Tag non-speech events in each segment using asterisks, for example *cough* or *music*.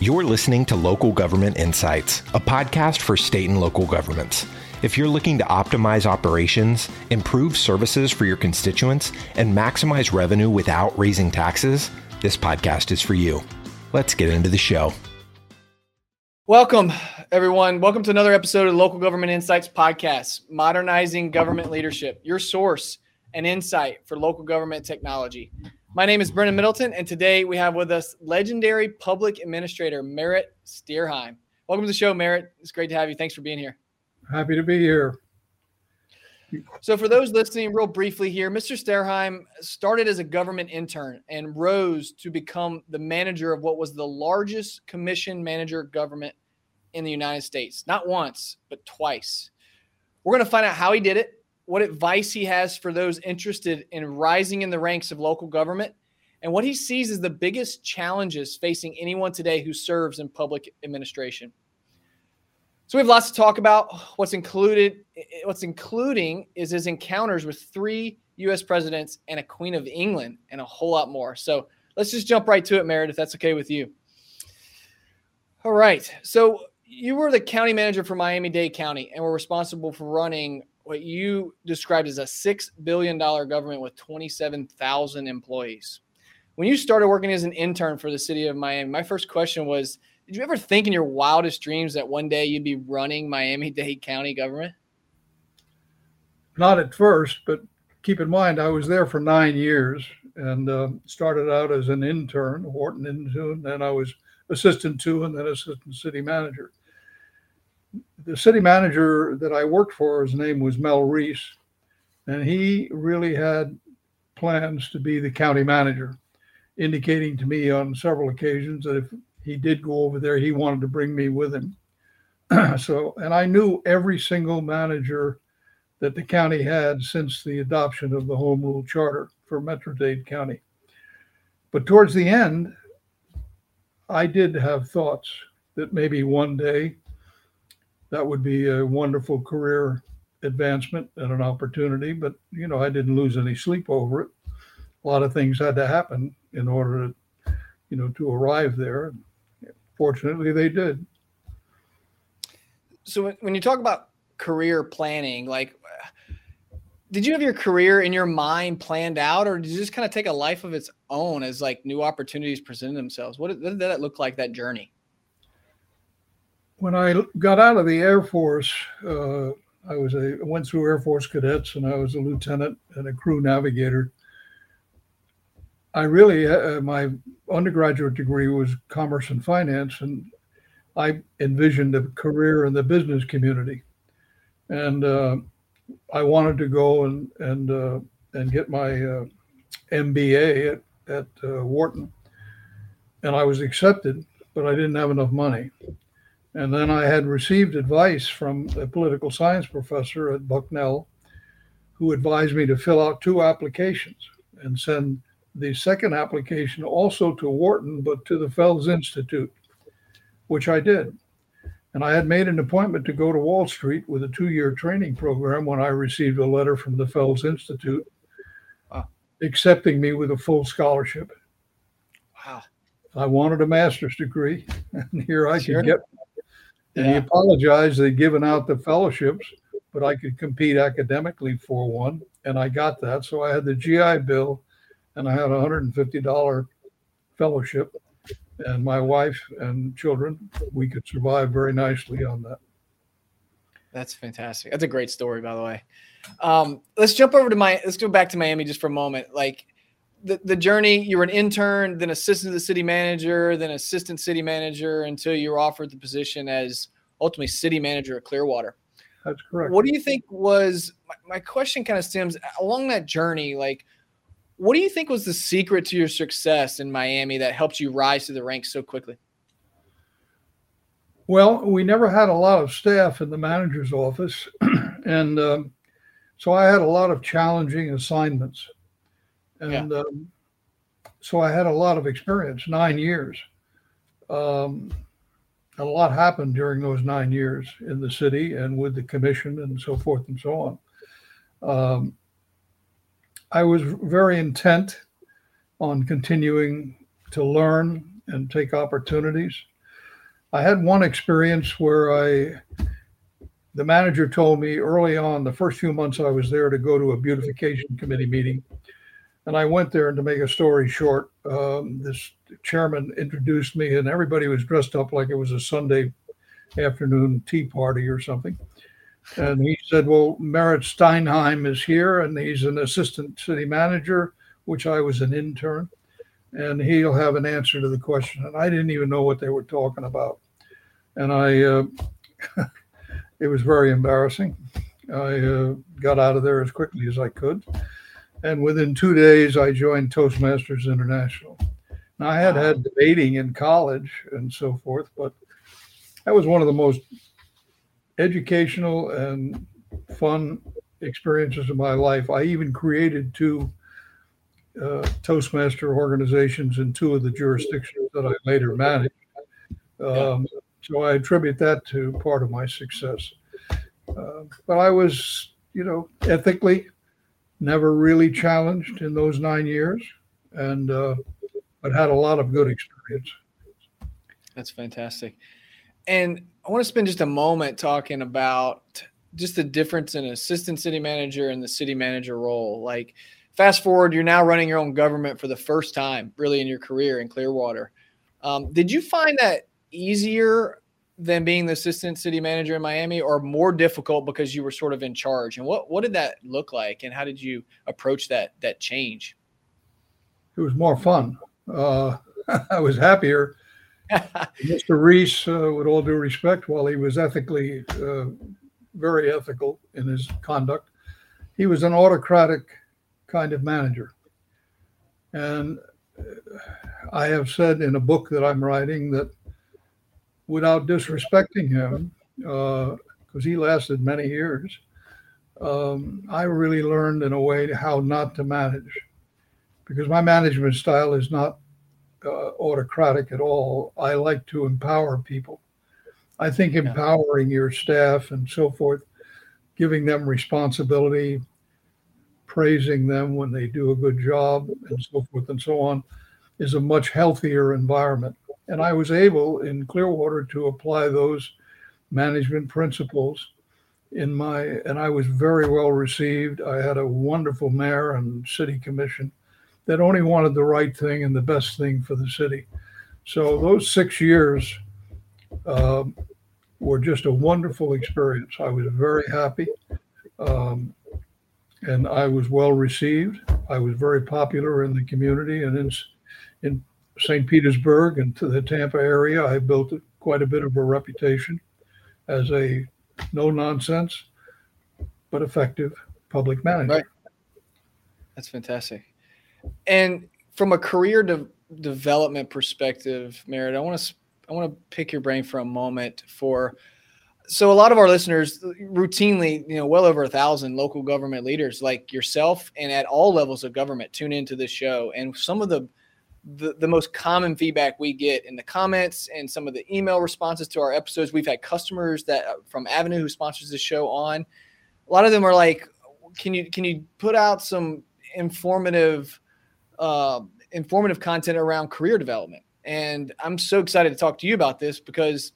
You're listening to Local Government Insights, a podcast for state and local governments. If you're looking to optimize operations, improve services for your constituents, and maximize revenue without raising taxes, this podcast is for you. Let's get into the show. Welcome, everyone. Welcome to another episode of Local Government Insights Podcast, modernizing government leadership, your source and insight for local government technology. My name is Brennan Middleton, and today we have with us legendary public administrator Merrett Stierheim. Welcome to the show, Merritt. It's great to have you. Thanks for being here. Happy to be here. So, for those listening, real briefly here, Mr. Stierheim started as a government intern and rose to become the manager of what was the largest commission manager government in the United States. Not once, but twice. We're going to find out how he did it, what advice he has for those interested in rising in the ranks of local government, and what he sees as the biggest challenges facing anyone today who serves in public administration. So we have lots to talk about. What's included, what's including is his encounters with three U.S. presidents and a Queen of England, and a whole lot more. So let's just jump right to it, if that's okay with you. All right. So you were the county manager for Miami Dade County and were responsible for running what you described as a $6 billion government with 27,000 employees. When you started working as an intern for the city of Miami, my first question was Did you ever think in your wildest dreams that one day you'd be running Miami Dade County government? Not at first, but keep in mind, I was there for nine years and uh, started out as an intern, Wharton intern, then I was assistant to and then assistant city manager the city manager that I worked for, his name was Mel Reese, and he really had plans to be the county manager, indicating to me on several occasions that if he did go over there, he wanted to bring me with him. *clears throat* so, and I knew every single manager that the county had since the adoption of the home rule charter for Metro Dade County. But towards the end, I did have thoughts that maybe one day that would be a wonderful career advancement and an opportunity. But you know, I didn't lose any sleep over it. A lot of things had to happen in order to, you know, to arrive there. Fortunately, they did. So when you talk about career planning, like, did you have your career in your mind planned out, or did you just kind of take a life of its own as like new opportunities presented themselves? What did, what did that look like that journey? When I got out of the Air Force, uh, I was a went through Air Force cadets, and I was a lieutenant and a crew navigator. I really uh, my undergraduate degree was commerce and finance, and I envisioned a career in the business community, and uh, I wanted to go and and uh, and get my uh, MBA at at uh, Wharton, and I was accepted, but I didn't have enough money. And then I had received advice from a political science professor at Bucknell who advised me to fill out two applications and send the second application also to Wharton, but to the Fels Institute, which I did. And I had made an appointment to go to Wall Street with a two year training program when I received a letter from the Fels Institute accepting me with a full scholarship. Wow. I wanted a master's degree, *laughs* and here I sure. could get and yeah. he apologized. They'd given out the fellowships, but I could compete academically for one. And I got that. So I had the GI Bill and I had a $150 fellowship. And my wife and children, we could survive very nicely on that. That's fantastic. That's a great story, by the way. Um, let's jump over to my. Let's go back to Miami just for a moment. Like the, the journey, you were an intern, then assistant to the city manager, then assistant city manager until you were offered the position as ultimately city manager at Clearwater. That's correct. What do you think was my, my question kind of stems along that journey? Like, what do you think was the secret to your success in Miami that helped you rise to the ranks so quickly? Well, we never had a lot of staff in the manager's office. *clears throat* and um, so I had a lot of challenging assignments and yeah. um, so I had a lot of experience, nine years. Um, a lot happened during those nine years in the city and with the commission and so forth and so on. Um, I was very intent on continuing to learn and take opportunities. I had one experience where I, the manager told me early on, the first few months I was there, to go to a beautification committee meeting. And I went there, and to make a story short, um, this chairman introduced me, and everybody was dressed up like it was a Sunday afternoon tea party or something. And he said, Well, Merrett Stierheim is here, and he's an assistant city manager, which I was an intern, and he'll have an answer to the question. And I didn't even know what they were talking about. And I, uh, *laughs* it was very embarrassing. I uh, got out of there as quickly as I could. And within two days, I joined Toastmasters International. Now, I had had debating in college and so forth, but that was one of the most educational and fun experiences of my life. I even created two uh, Toastmaster organizations in two of the jurisdictions that I later managed. Um, so I attribute that to part of my success. Uh, but I was, you know, ethically never really challenged in those nine years, and uh, but had a lot of good experience. That's fantastic. And I want to spend just a moment talking about just the difference in assistant city manager and the city manager role. Like, fast forward, you're now running your own government for the first time, really, in your career in Clearwater. Um, did you find that easier than being the assistant city manager in Miami, or more difficult because you were sort of in charge? And what what did that look like, and how did you approach that that change? It was more fun. Uh, *laughs* I was happier *laughs* Mr. Reese, uh, with all due respect, while he was ethically uh, very ethical in his conduct, he was an autocratic kind of manager. And uh, I have said in a book that I'm writing that without disrespecting him, because uh, he lasted many years, um, I really learned in a way how not to manage. Because my management style is not uh, autocratic at all. I like to empower people. I think empowering your staff and so forth, giving them responsibility, praising them when they do a good job, and so forth and so on, is a much healthier environment. And I was able in Clearwater to apply those management principles in my, and I was very well received. I had a wonderful mayor and city commission that only wanted the right thing and the best thing for the city. So those six years um, were just a wonderful experience. I was very happy. Um, and I was well received. I was very popular in the community and in, in St. Petersburg and to the Tampa area. I built quite a bit of a reputation as a no nonsense but effective public manager. Right. That's fantastic. And from a career de- development perspective, Merrett, I want to I want to pick your brain for a moment for so a lot of our listeners routinely, you know, well over a thousand local government leaders like yourself and at all levels of government tune into this show. And some of the, the the, most common feedback we get in the comments and some of the email responses to our episodes, we've had customers that uh, from Avenu who sponsors the show on. A lot of them are like, "Can you can you put out some informative uh, informative content around career development. And I'm so excited to talk to you about this because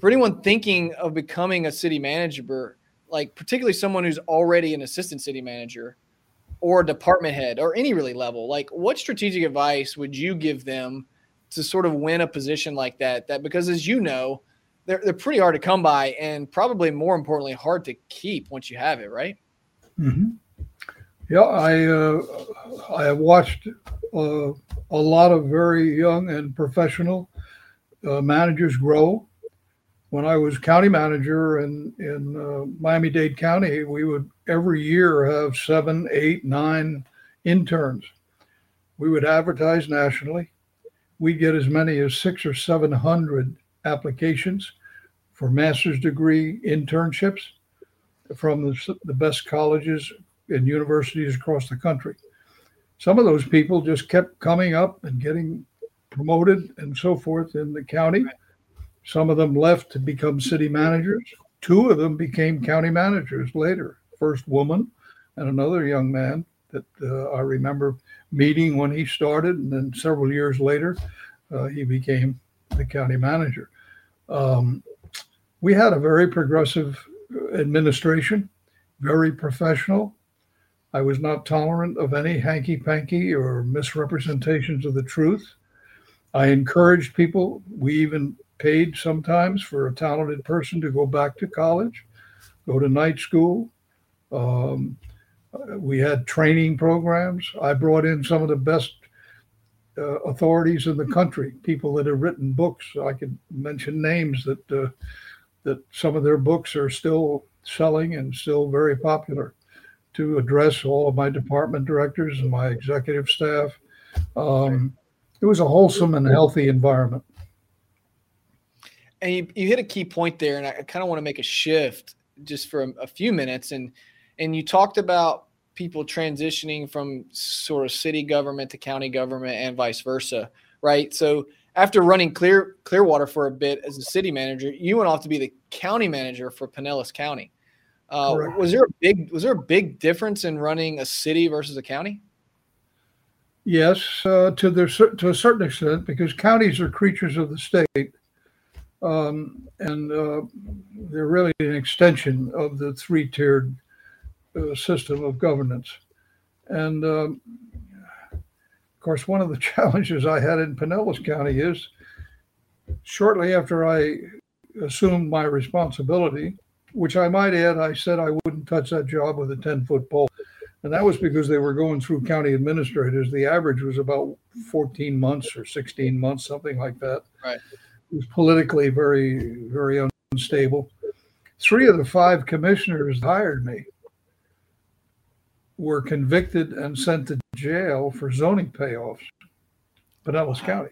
for anyone thinking of becoming a city manager, like particularly someone who's already an assistant city manager or department head or any really level, like what strategic advice would you give them to sort of win a position like that? That because as you know, they're, they're pretty hard to come by and probably more importantly, hard to keep once you have it, right? Mm-hmm. Yeah, I uh, I have watched uh, a lot of very young and professional uh, managers grow. When I was county manager in in uh, Miami Dade County, we would every year have seven, eight, nine interns. We would advertise nationally. We'd get as many as six or seven hundred applications for master's degree internships from the, the best colleges and universities across the country. Some of those people just kept coming up and getting promoted and so forth in the county. Some of them left to become city managers. Two of them became county managers later. First woman and another young man that uh, I remember meeting when he started, and then several years later, uh, he became the county manager. Um, we had a very progressive administration, very professional. I was not tolerant of any hanky panky or misrepresentations of the truth. I encouraged people. We even paid sometimes for a talented person to go back to college, go to night school. Um, we had training programs. I brought in some of the best uh, authorities in the country, people that have written books. I could mention names that uh, that some of their books are still selling and still very popular. To address all of my department directors and my executive staff, um, it was a wholesome and healthy environment. And you, you hit a key point there, and I kind of want to make a shift just for a, a few minutes. And and you talked about people transitioning from sort of city government to county government and vice versa, right? So after running Clear Clearwater for a bit as a city manager, you went off to be the county manager for Pinellas County. Uh, was there a big was there a big difference in running a city versus a county? Yes, uh, to the to a certain extent, because counties are creatures of the state, um, and uh, they're really an extension of the three tiered uh, system of governance. And um, of course, one of the *laughs* challenges I had in Pinellas County is shortly after I assumed my responsibility, which I might add, I said I wouldn't touch that job with a 10 foot pole. And that was because they were going through county administrators. The average was about 14 months or 16 months, something like that. Right. Was politically very, very unstable. Three of the five commissioners hired me were convicted and sent to jail for zoning payoffs, Pinellas County.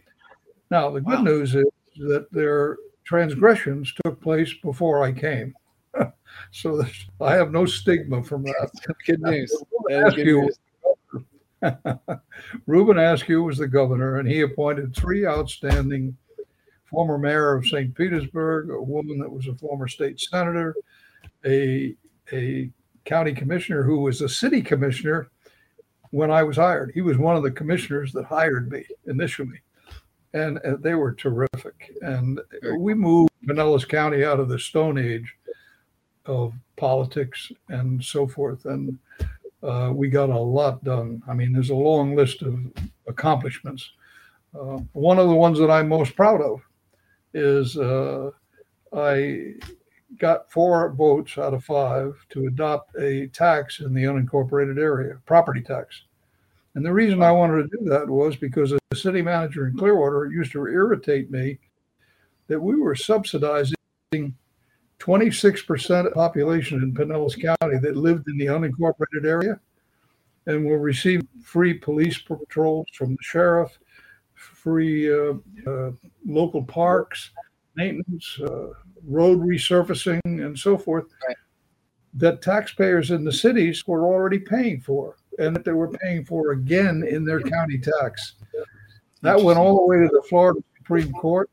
Now, the good wow. news is that their transgressions took place before I came. *laughs* so I have no stigma from that. *laughs* good news. *laughs* Good news. Reuben Askew was the governor, and he appointed three outstanding former mayor of St. Petersburg, a woman that was a former state senator, a a county commissioner who was a city commissioner when I was hired. He was one of the commissioners that hired me initially. And uh, they were terrific. And we moved Pinellas County out of the Stone Age of politics and so forth. And uh, we got a lot done. I mean, there's a long list of accomplishments. Uh, one of the ones that I'm most proud of is uh, I got four votes out of five to adopt a tax in the unincorporated area, property tax. And the reason I wanted to do that was because as a city manager in Clearwater, it used to irritate me that we were subsidizing 26% of population in Pinellas County that lived in the unincorporated area and will receive free police patrols from the sheriff, free uh, uh, local parks, maintenance, uh, road resurfacing, and so forth, right. that taxpayers in the cities were already paying for, and that they were paying for again in their county tax. That went all the way to the Florida Supreme Court.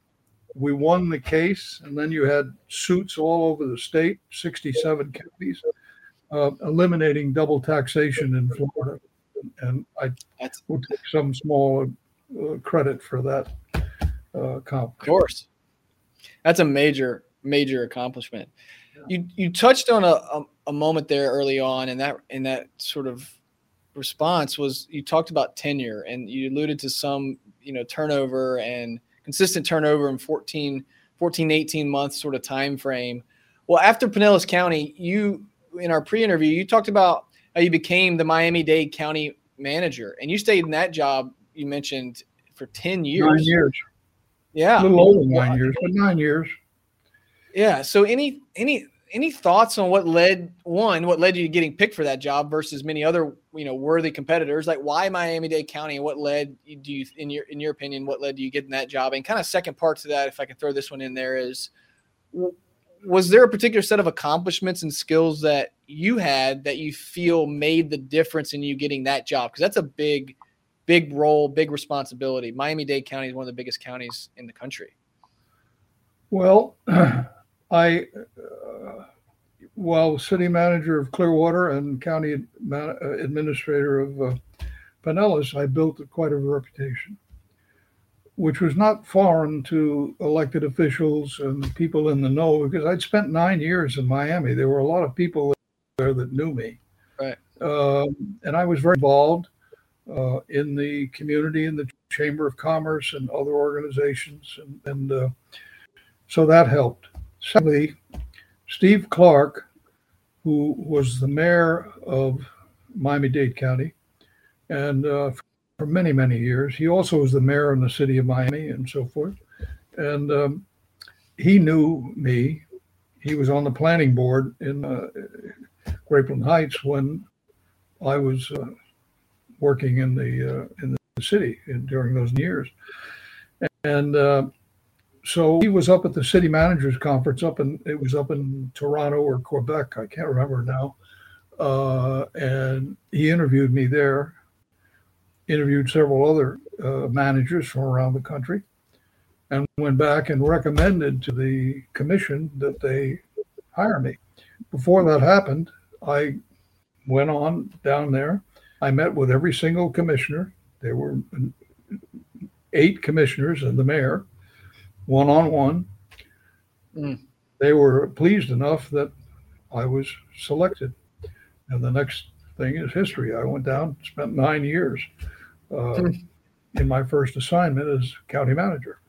We won the case, and then you had suits all over the state, 67 counties, uh, eliminating double taxation in Florida. And I will take some small uh, credit for that uh, Of course. That's a major major accomplishment. You you touched on a, a, a moment there early on, and that in that sort of response was you talked about tenure, and you alluded to some you know turnover and consistent turnover in 14, 14 18 months sort of time frame. Well, after Pinellas County, you in our pre-interview, you talked about how you became the Miami-Dade County manager, and you stayed in that job. You mentioned for ten years. Nine years. Yeah, a little over nine years, but nine years. Yeah. So any any any thoughts on what led one what led you to getting picked for that job versus many other you know worthy competitors like why miami dade county and what led do you in your in your opinion what led you getting that job and kind of second part to that if i can throw this one in there is was there a particular set of accomplishments and skills that you had that you feel made the difference in you getting that job because that's a big big role big responsibility miami dade county is one of the biggest counties in the country well *clears throat* I, uh, while city manager of Clearwater and county administrator of uh, Pinellas, I built quite a reputation. which was not foreign to elected officials and people in the know because I'd spent nine years in Miami. There were a lot of people there that knew me. Right. Um, and I was very involved uh, in the community, in the Chamber of Commerce and other organizations. And, and uh, so that helped. Secondly, Steve Clark, who was the mayor of Miami Dade County, and uh, for many, many years. He also was the mayor in the city of Miami and so forth. And um, he knew me. He was on the planning board in uh, Grapeland Heights when I was uh, working in the uh, in the city in, during those years. And uh, so he was up at the city managers conference up in it was up in Toronto or Quebec, I can't remember now. Uh, and he interviewed me there interviewed several other uh, managers from around the country and went back and recommended to the commission that they hire me. Before that happened, I went on down there. I met with every single commissioner. There were eight commissioners and the mayor, one on one. They were pleased enough that I was selected. And the next thing is history. I went down, spent nine years uh, in my first assignment as county manager.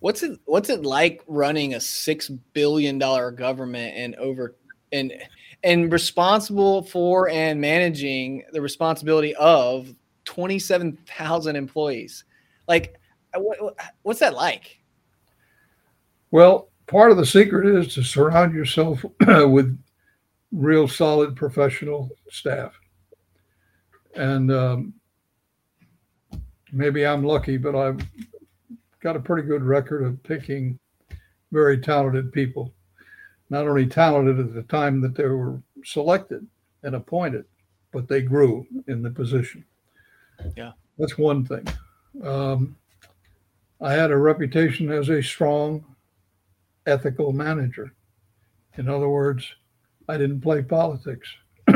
What's it What's it like running a six billion dollar government and over and and responsible for and managing the responsibility of twenty seven thousand employees? Like, what, what's that like? Well, part of the secret is to surround yourself *clears throat* with real solid professional staff and um, maybe I'm lucky, but I've got a pretty good record of picking very talented people. Not only talented at the time that they were selected and appointed, but they grew in the position. Yeah, that's one thing. Um, I had a reputation as a strong, ethical manager. In other words, I didn't play politics. *clears throat*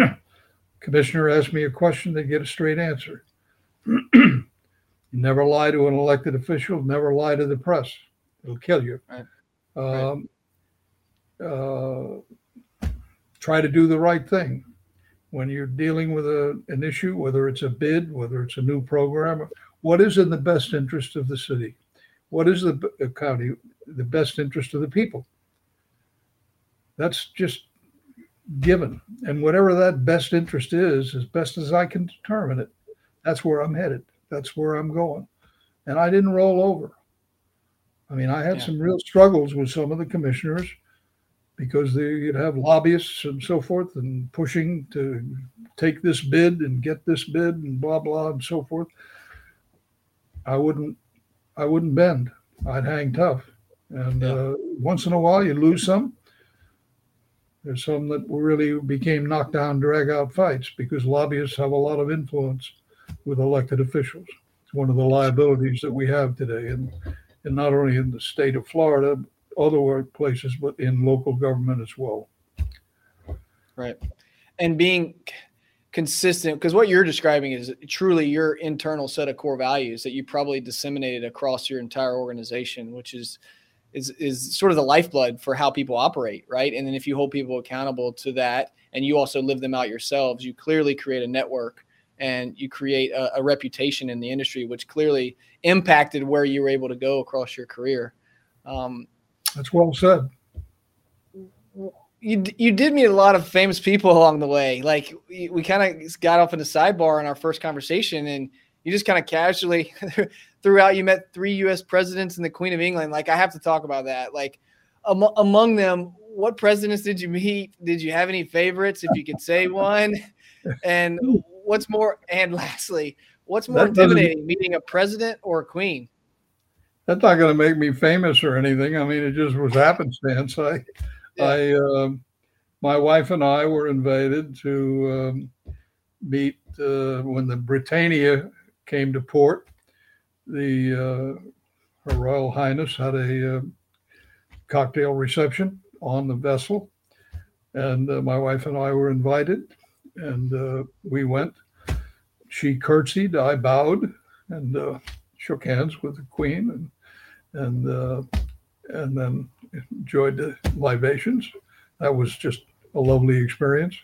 Commissioner asked me a question, they get a straight answer. *clears throat* never lie to an elected official, never lie to the press. It'll kill you. Right. Um, uh, try to do the right thing. When you're dealing with a, an issue, whether it's a bid, whether it's a new program, what is in the best interest of the city? What is the county, the best interest of the people? That's just given. And whatever that best interest is, as best as I can determine it, that's where I'm headed. That's where I'm going. And I didn't roll over. I mean, I had yeah. some real struggles with some of the commissioners because they, you'd have lobbyists and so forth and pushing to take this bid and get this bid and blah blah and so forth. I wouldn't, I wouldn't bend. I'd hang tough. And yeah. uh, once in a while, you lose some, there's some that really became knockdown, drag out fights because lobbyists have a lot of influence with elected officials. It's one of the liabilities that we have today, and, and not only in the state of Florida, other places, but in local government as well. Right. And being consistent, because what you're describing is truly your internal set of core values that you probably disseminated across your entire organization, which is is is sort of the lifeblood for how people operate, right? And then if you hold people accountable to that, and you also live them out yourselves, you clearly create a network and you create a, a reputation in the industry, which clearly impacted where you were able to go across your career. Um, That's well said. You, you did meet a lot of famous people along the way. Like we, we kind of got off in a sidebar in our first conversation, and you just kind of casually *laughs* throughout you met three U.S. presidents and the Queen of England. Like I have to talk about that. Like am- among them, what presidents did you meet? Did you have any favorites, if you could say *laughs* one? And what's more? And *laughs* lastly, what's more intimidating, meeting a president or a queen? That's not going to make me famous or anything. I mean, it just was happenstance. I, yeah. I, uh, my wife and I were invited to um, meet uh, when the Britannia came to port the uh, Her Royal Highness had a uh, cocktail reception on the vessel, and uh, my wife and I were invited, and uh, we went. She curtsied, I bowed, and uh, shook hands with the Queen, and and uh, and then enjoyed the libations. That was just a lovely experience.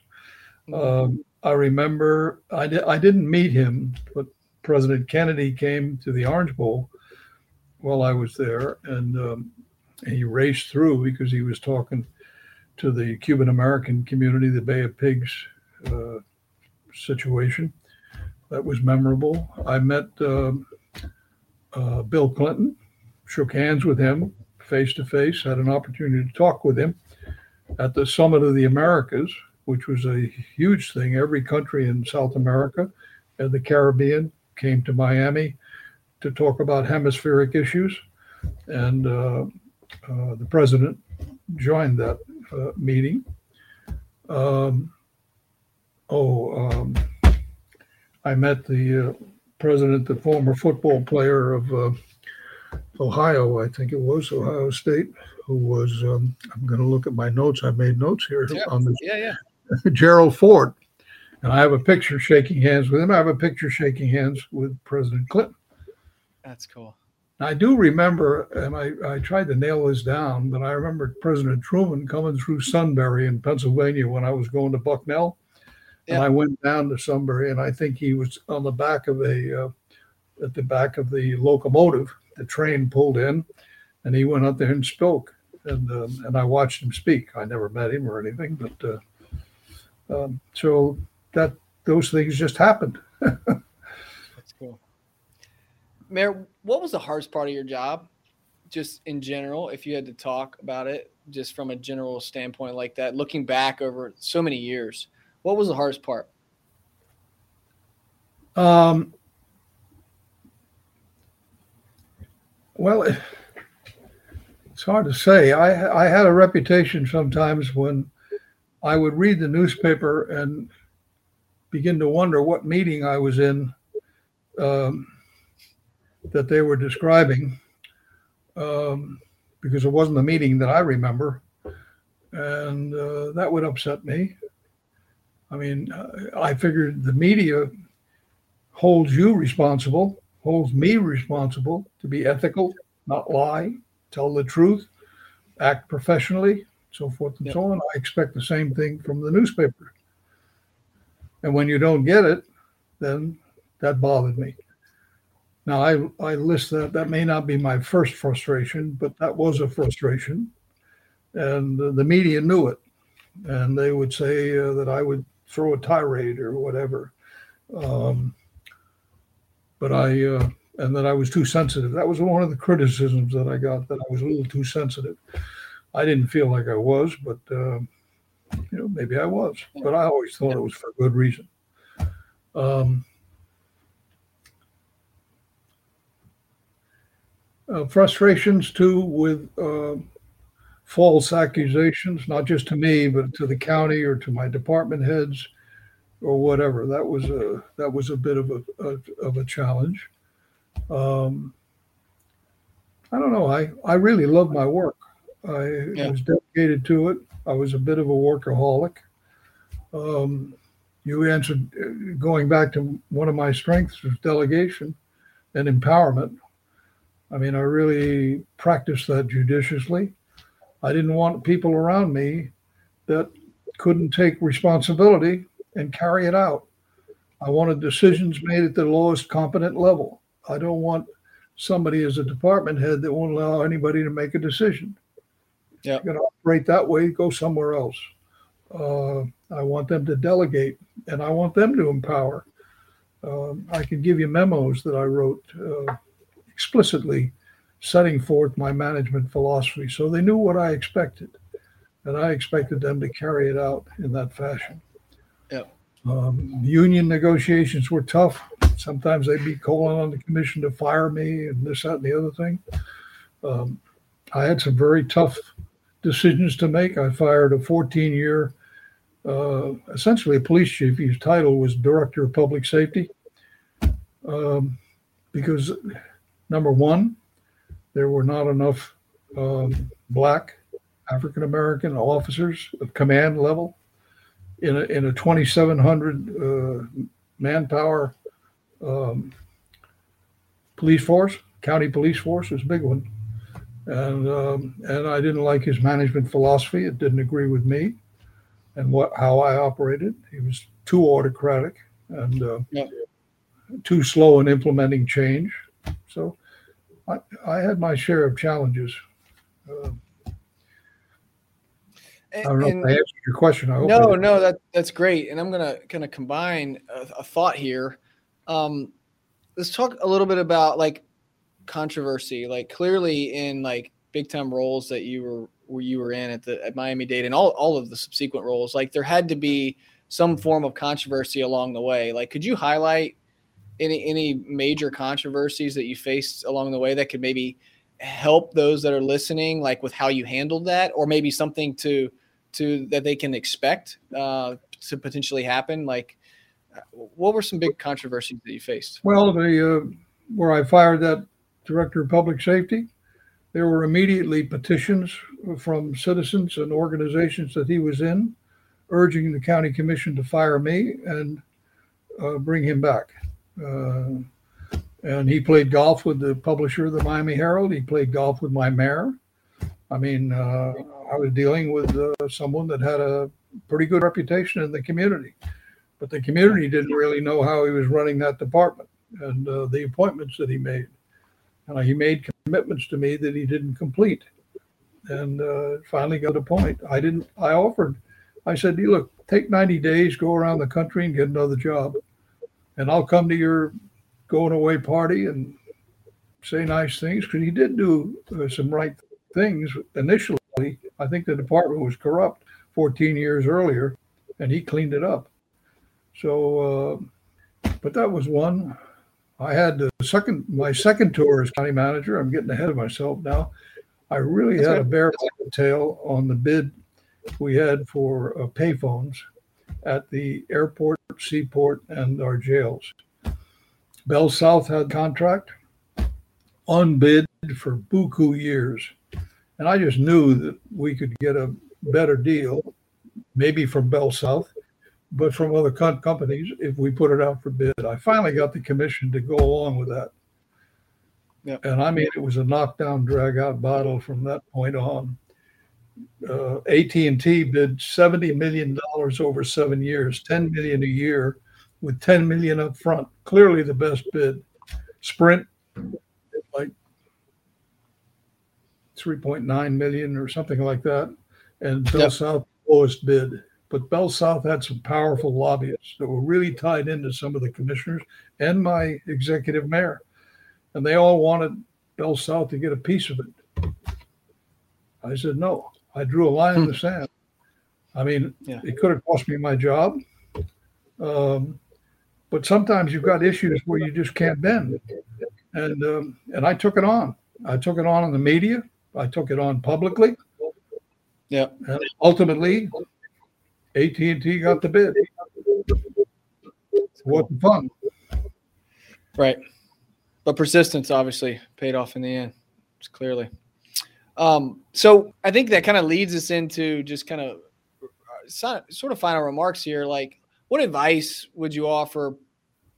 Um, I remember I, di- I didn't meet him, but President Kennedy came to the Orange Bowl while I was there, and um, he raced through because he was talking to the Cuban American community, the Bay of Pigs uh, situation. That was memorable. I met um, uh, Bill Clinton, shook hands with him face to face, had an opportunity to talk with him at the Summit of the Americas, which was a huge thing. Every country in South America and the Caribbean came to Miami to talk about hemispheric issues. And uh, uh, the president joined that uh, meeting. Um, oh, um, I met the uh, president, the former football player of uh, Ohio, I think it was Ohio State, who was. Um, I'm going to look at my notes. I made notes here Yeah. on this. Yeah, yeah. *laughs* Gerald Ford, and I have a picture shaking hands with him. I have a picture shaking hands with President Clinton. That's cool. I do remember, and I, I tried to nail this down, but I remember President Truman coming through Sunbury in Pennsylvania when I was going to Bucknell. And I went down to Sunbury, and I think he was on the back of a, uh, at the back of the locomotive. The train pulled in, and he went up there and spoke. And um, and I watched him speak. I never met him or anything, but uh, um, so that those things just happened. *laughs* That's cool. Mayor, what was the hardest part of your job? Just in general, if you had to talk about it, just from a general standpoint like that, looking back over so many years, what was the hardest part? Um, well, it's hard to say. I I had a reputation sometimes when I would read the newspaper and begin to wonder what meeting I was in um, that they were describing, um, because it wasn't the meeting that I remember, and uh, that would upset me. I mean, uh, I figured the media holds you responsible, holds me responsible to be ethical, not lie, tell the truth, act professionally, so forth and Yep. so on. I expect the same thing from the newspaper. And when you don't get it, then that bothered me. Now I I list that that may not be my first frustration, but that was a frustration, and the, the media knew it, and they would say uh, that I would throw a tirade or whatever. Um, but I uh, and that I was too sensitive. That was one of the criticisms that I got that I was a little too sensitive. I didn't feel like I was, but uh, you know maybe I was. But I always thought it was for good reason. Um, uh, frustrations too with uh, false accusations, not just to me, but to the county or to my department heads or whatever. That was a that was a bit of a, of, of a challenge. Um, I don't know. I I really love my work. I Yeah. was dedicated to it. I was a bit of a workaholic. Um, you answered going back to one of my strengths was delegation and empowerment. I mean, I really practiced that judiciously. I didn't want people around me that couldn't take responsibility and carry it out. I wanted decisions made at the lowest competent level. I don't want somebody as a department head that won't allow anybody to make a decision. Yeah. You're going to operate that way, go somewhere else. Uh, I want them to delegate and I want them to empower. Um, I can give you memos that I wrote uh, explicitly setting forth my management philosophy so they knew what I expected. And I expected them to carry it out in that fashion. Um, union negotiations were tough. Sometimes they'd be calling on the commission to fire me and this, that, and the other thing. Um, I had some very tough decisions to make. I fired a 14 year, uh, essentially a police chief. His title was Director of Public Safety. Um, because, number one, there were not enough um, black African American officers of command level in a, in a 2,700 uh, manpower um, police force, county police force is a big one, and um, and I didn't like his management philosophy. It didn't agree with me, and what how I operated. He was too autocratic and uh, yeah. too slow in implementing change. So I, I had my share of challenges. Uh, I don't know and, if I answered your question. I no, no, that that's great. And I'm gonna kind of combine a, a thought here. Um, let's talk a little bit about like controversy. Like clearly in like big time roles that you were where you were in at the at Miami Dade and all all of the subsequent roles, like there had to be some form of controversy along the way. Like, could you highlight any any major controversies that you faced along the way that could maybe help those that are listening, like with how you handled that, or maybe something to to that they can expect uh, to potentially happen? Like, what were some big controversies that you faced? Well, the uh, where I fired that director of public safety, there were immediately petitions from citizens and organizations that he was in, urging the county commission to fire me and uh, bring him back. Uh, and he played golf with the publisher of the Miami Herald. He played golf with my mayor. I mean, uh, I was dealing with uh, someone that had a pretty good reputation in the community, but the community didn't really know how he was running that department and uh, the appointments that he made. And he made commitments to me that he didn't complete. And uh, finally got a point. I didn't. I offered. I said, you "Look, take 90 days, go around the country, and get another job, and I'll come to your going away party and say nice things." Because he did do uh, some right things initially. I think the department was corrupt 14 years earlier, and he cleaned it up. So, uh, but that was one. I had the second, my second tour as county manager. I'm getting ahead of myself now. I really That's had a bare tail on the bid we had for uh, payphones at the airport, seaport, and our jails. Bell South had contract unbid for buku years. And I just knew that we could get a better deal, maybe from Bell South, but from other companies if we put it out for bid. I finally got the commission to go along with that. Yep. And I mean, it was a knockdown, drag out battle from that point on. Uh, AT&T bid $70 million over seven years, 10 million a year with 10 million up front. Clearly the best bid. Sprint, like 3.9 million or something like that. And Bell yep. South lowest bid. But Bell South had some powerful lobbyists that were really tied into some of the commissioners and my executive mayor. And they all wanted Bell South to get a piece of it. I said, no. I drew a line in the hmm. sand. I mean, yeah. it could have cost me my job. Um, but sometimes you've got issues where you just can't bend. And um, and I took it on. I took it on in the media. I took it on publicly. Yeah. And ultimately, AT and T got the bid. What fun? Right, but persistence obviously paid off in the end. Just clearly. Um, so I think that kind of leads us into just kind of uh, sort of final remarks here. Like, what advice would you offer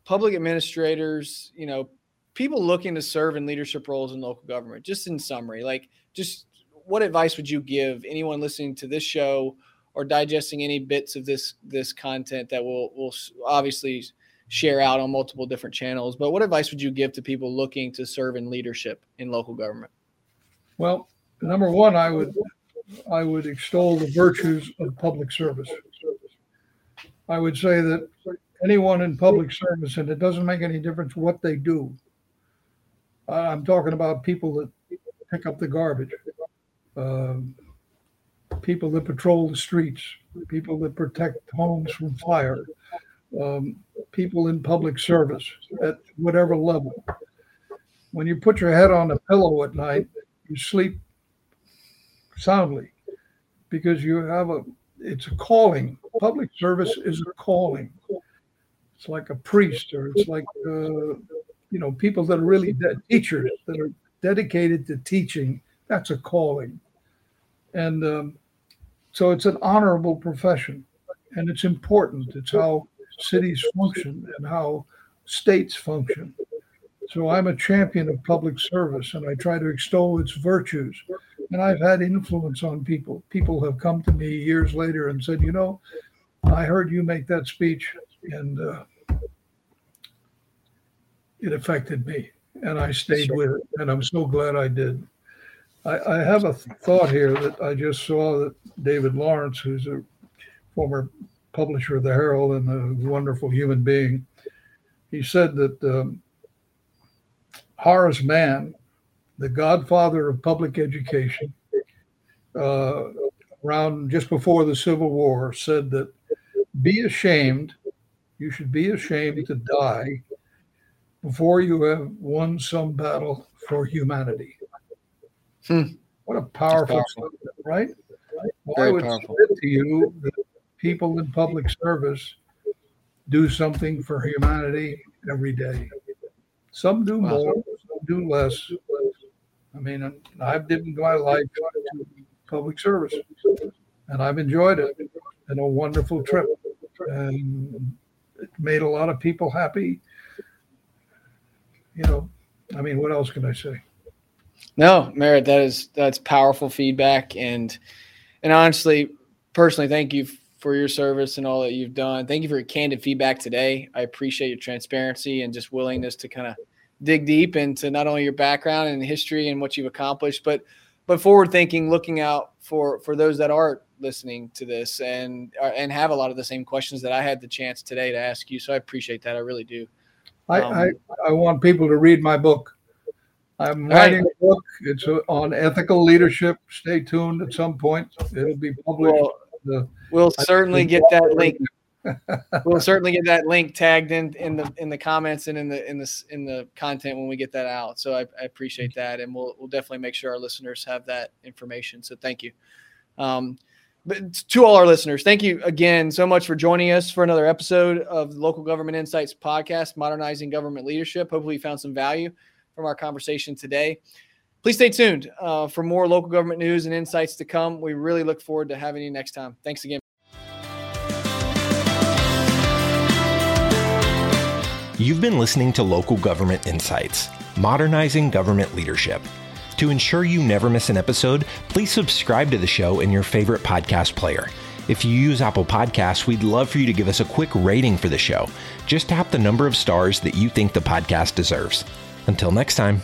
public administrators? You know, people looking to serve in leadership roles in local government. Just in summary, like, just what advice would you give anyone listening to this show? or digesting any bits of this this content that will will obviously share out on multiple different channels. But what advice would you give to people looking to serve in leadership in local government? Well, number one, I would I would extol the virtues of public service. I would say that anyone in public service, and it doesn't make any difference what they do. I'm talking about people that pick up the garbage, um, people that patrol the streets, people that protect homes from fire, um, people in public service at whatever level. When you put your head on a pillow at night, you sleep soundly because you have a it's a calling. Public service is a calling. It's like a priest, or it's like uh, you know people that are really teachers that are dedicated to teaching. That's a calling, and um, so it's an honorable profession and it's important. It's how cities function and how states function. So I'm a champion of public service and I try to extol its virtues. And I've had influence on people. People have come to me years later and said, you know, I heard you make that speech and uh, it affected me. And I stayed with it. And I'm so glad I did. I, I have a thought here that I just saw that David Lawrence, who's a former publisher of the Herald and a wonderful human being, he said that um, Horace Mann, the godfather of public education, uh, around just before the Civil War, said that be ashamed, you should be ashamed to die before you have won some battle for humanity. Hmm. What a powerful, powerful. Statement, right? Well, Very I would powerful. submit to you that people in public service do something for humanity every day. Some do wow. more, some do less. I mean, I've given my life to public service, and I've enjoyed it. And a wonderful trip, and it made a lot of people happy. You know, I mean, what else can I say? No, Merrett, that is that's powerful feedback, and and honestly, personally, thank you for your service and all that you've done. Thank you for your candid feedback today. I appreciate your transparency and just willingness to kind of dig deep into not only your background and history and what you've accomplished, but but forward thinking, looking out for for those that are listening to this and uh, and have a lot of the same questions that I had the chance today to ask you. So I appreciate that. I really do. I um, I, I want people to read my book. I'm writing right. a book. It's on ethical leadership. Stay tuned at some point. It'll be published. Well, the, we'll certainly get that link. we'll *laughs* certainly get that link tagged in in the in the comments and in the in the in the content when we get that out. So I, I appreciate that, and we'll we'll definitely make sure our listeners have that information. So thank you. Um, to all our listeners, thank you again so much for joining us for another episode of the Local Government Insights podcast, modernizing government leadership. Hopefully, you found some value from our conversation today. Please stay tuned uh, for more local government news and insights to come. We really look forward to having you next time. Thanks again. You've been listening to Local Government Insights, modernizing government leadership. To ensure you never miss an episode, please subscribe to the show in your favorite podcast player. If you use Apple Podcasts, we'd love for you to give us a quick rating for the show. Just tap the number of stars that you think the podcast deserves. Until next time.